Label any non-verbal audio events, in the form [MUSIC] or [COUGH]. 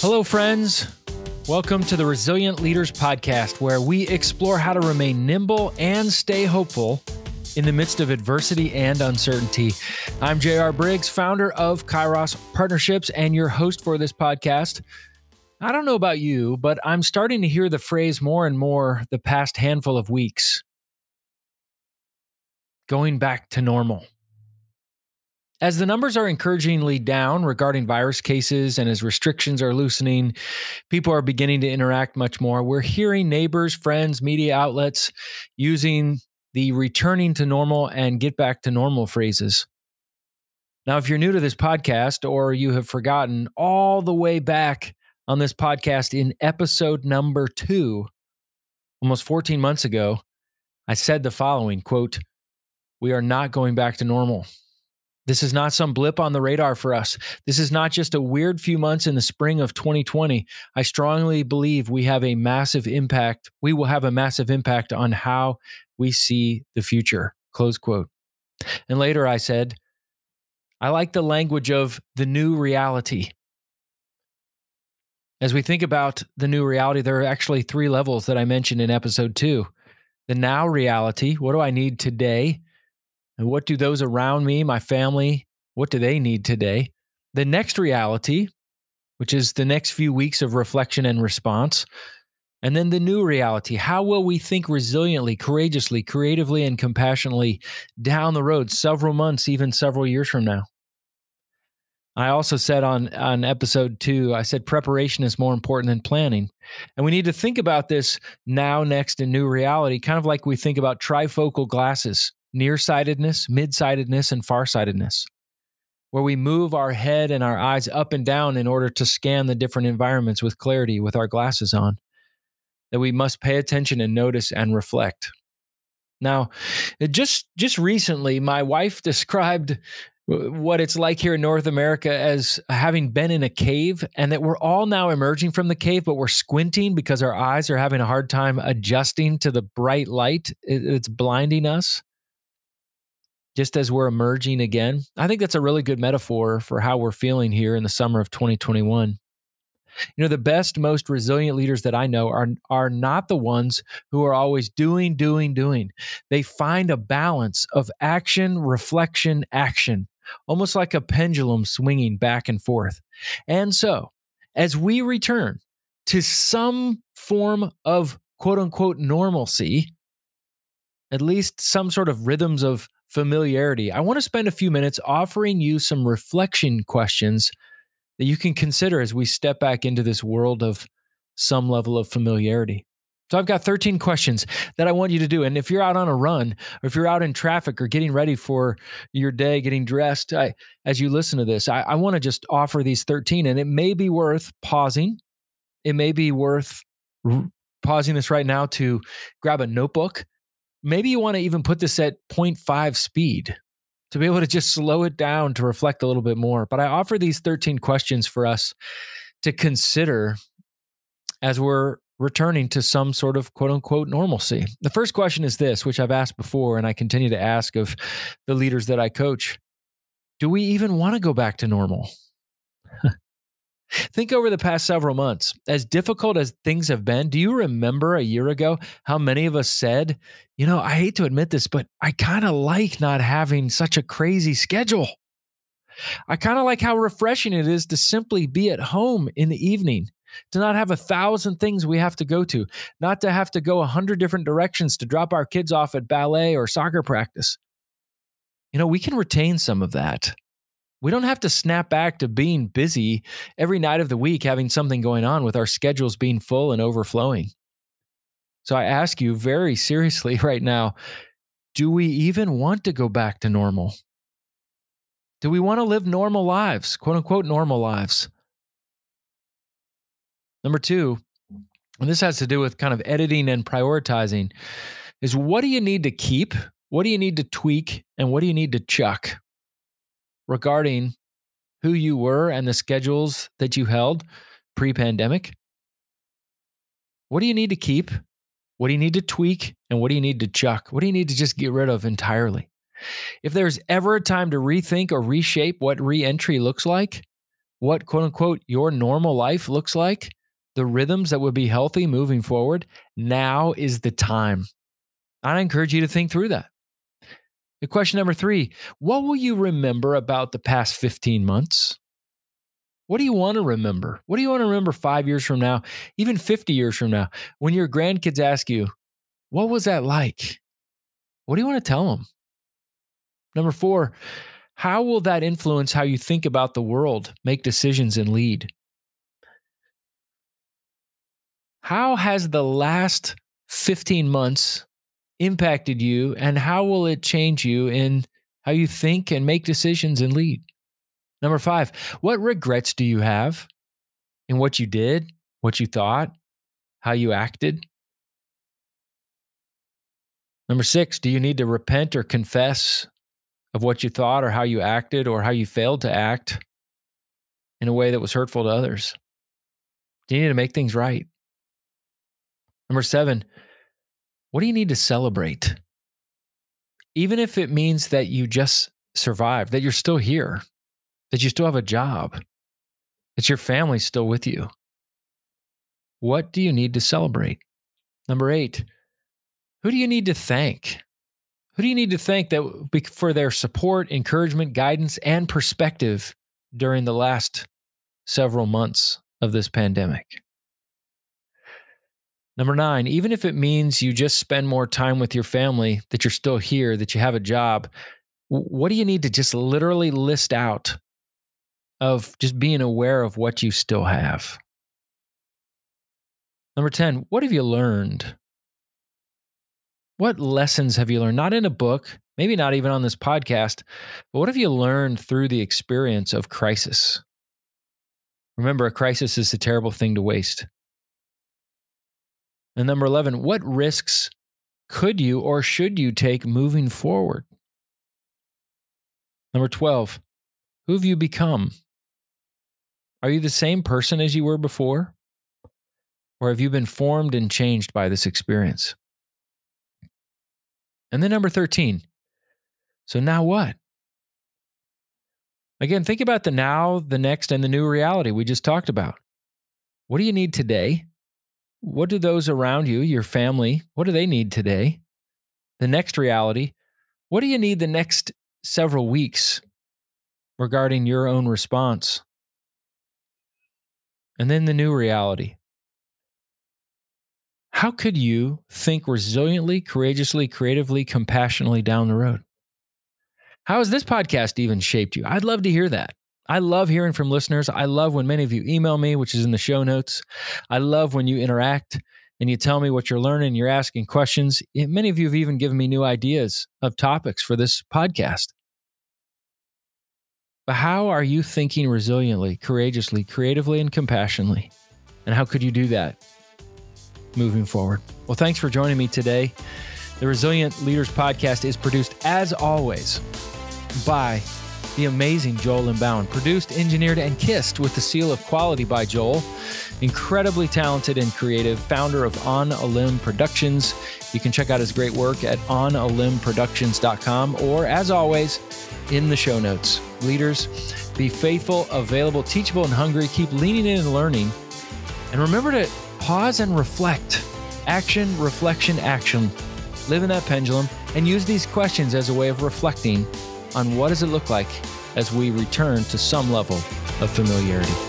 Hello, friends. Welcome to the Resilient Leaders Podcast, where we explore how to remain nimble and stay hopeful in the midst of adversity and uncertainty. I'm JR Briggs, founder of Kairos Partnerships, and your host for this podcast. I don't know about you, but I'm starting to hear the phrase more and more the past handful of weeks going back to normal. As the numbers are encouragingly down regarding virus cases and as restrictions are loosening, people are beginning to interact much more. We're hearing neighbors, friends, media outlets using the returning to normal and get back to normal phrases. Now, if you're new to this podcast or you have forgotten all the way back on this podcast in episode number two, almost 14 months ago, I said the following quote, We are not going back to normal. This is not some blip on the radar for us. This is not just a weird few months in the spring of 2020. I strongly believe we have a massive impact. We will have a massive impact on how we see the future. Close quote. And later I said, I like the language of the new reality. As we think about the new reality, there are actually three levels that I mentioned in episode two. The now reality, what do I need today? And what do those around me, my family, what do they need today? The next reality, which is the next few weeks of reflection and response. And then the new reality. How will we think resiliently, courageously, creatively, and compassionately down the road, several months, even several years from now? I also said on, on episode two, I said preparation is more important than planning. And we need to think about this now, next, and new reality, kind of like we think about trifocal glasses nearsightedness, midsightedness, and farsightedness, where we move our head and our eyes up and down in order to scan the different environments with clarity with our glasses on. That we must pay attention and notice and reflect. Now, just just recently, my wife described what it's like here in North America as having been in a cave, and that we're all now emerging from the cave, but we're squinting because our eyes are having a hard time adjusting to the bright light. It's blinding us just as we're emerging again. I think that's a really good metaphor for how we're feeling here in the summer of 2021. You know, the best, most resilient leaders that I know are, are not the ones who are always doing, doing, doing. They find a balance of action, reflection, action, almost like a pendulum swinging back and forth. And so, as we return to some form of quote unquote normalcy, at least some sort of rhythms of familiarity, I want to spend a few minutes offering you some reflection questions that you can consider as we step back into this world of some level of familiarity. So I've got 13 questions that I want you to do. And if you're out on a run or if you're out in traffic or getting ready for your day, getting dressed, I, as you listen to this, I, I want to just offer these 13. And it may be worth pausing. It may be worth r- pausing this right now to grab a notebook maybe you want to even put this at 0.5 speed to be able to just slow it down to reflect a little bit more. But I offer these 13 questions for us to consider as we're returning to some sort of quote unquote normalcy. The first question is this, which I've asked before and I continue to ask of the leaders that I coach Do we even want to go back to normal? [LAUGHS] Think over the past several months. As difficult as things have been, do you remember a year ago how many of us said, you know, I hate to admit this, but I kind of like not having such a crazy schedule. I kind of like how refreshing it is to simply be at home in the evening, to not have a thousand things we have to go to, not to have to go a hundred different directions to drop our kids off at ballet or soccer practice. You know, we can retain some of that. We don't have to snap back to being busy every night of the week, having something going on with our schedules being full and overflowing. So I ask you very seriously [LAUGHS] right now do we even want to go back to normal? Do we want to live normal lives, quote unquote, normal lives? Number two, and this has to do with kind of editing and prioritizing, is what do you need to keep? What do you need to tweak? And what do you need to chuck? Regarding who you were and the schedules that you held pre pandemic? What do you need to keep? What do you need to tweak? And what do you need to chuck? What do you need to just get rid of entirely? If there's ever a time to rethink or reshape what reentry looks like, what quote unquote your normal life looks like, the rhythms that would be healthy moving forward, now is the time. I encourage you to think through that. Question number three What will you remember about the past 15 months? What do you want to remember? What do you want to remember five years from now, even 50 years from now, when your grandkids ask you, What was that like? What do you want to tell them? Number four, how will that influence how you think about the world, make decisions, and lead? How has the last 15 months impacted you, and how will it change you in how you think and make decisions and lead? Number five, what regrets do you have in what you did, what you thought, how you acted? Number six, do you need to repent or confess of what you thought or how you acted or how you failed to act in a way that was hurtful to others? Do you need to make things right? Number seven, what do you need to celebrate? Even if it means that you just survived, that you're still here, that you still have a job, that your family's still with you. What do you need to celebrate? Number eight, who do you need to thank? Who do you need to thank that for their support, encouragement, guidance, and perspective during the last several months of this pandemic? Number nine, even if it means you just spend more time with your family, that you're still here, that you have a job, what do you need to just literally list out of just being aware of what you still have? Number 10, what have you learned? What lessons have you learned? Not in a book, maybe not even on this podcast, but what have you learned through the experience of crisis? Remember, a crisis is a terrible thing to waste. And number 11, what risks could you or should you take moving forward? Number 12, who have you become? Are you the same person as you were before? Or have you been formed and changed by this experience? And then number 13, so now what? Again, think about the now, the next, and the new reality we just talked about. What do you need today? What do those around you, your family, what do they need today? The next reality, what do you need the next several weeks regarding your own response? And then the new reality. How could you think resiliently, courageously, creatively, compassionately down the road? How has this podcast even shaped you? I'd love to hear that. I love hearing from listeners. I love when many of you email me, which is in the show notes. I love when you interact and you tell me what you're learning, you're asking questions. Many of you have even given me new ideas of topics for this podcast. But how are you thinking resiliently, courageously, creatively, and compassionately? And how could you do that moving forward? Well, thanks for joining me today. The Resilient Leaders Podcast is produced, as always, by the amazing Joel Limbauan, produced, engineered, and kissed with the seal of quality by Joel. Incredibly talented and creative, founder of On a Limb Productions. You can check out his great work at onalimbproductions.com or, as always, in the show notes. Leaders, be faithful, available, teachable, and hungry. Keep leaning in and learning. And remember to pause and reflect. Action, reflection, action. Live in that pendulum and use these questions as a way of reflecting on what does it look like as we return to some level of familiarity.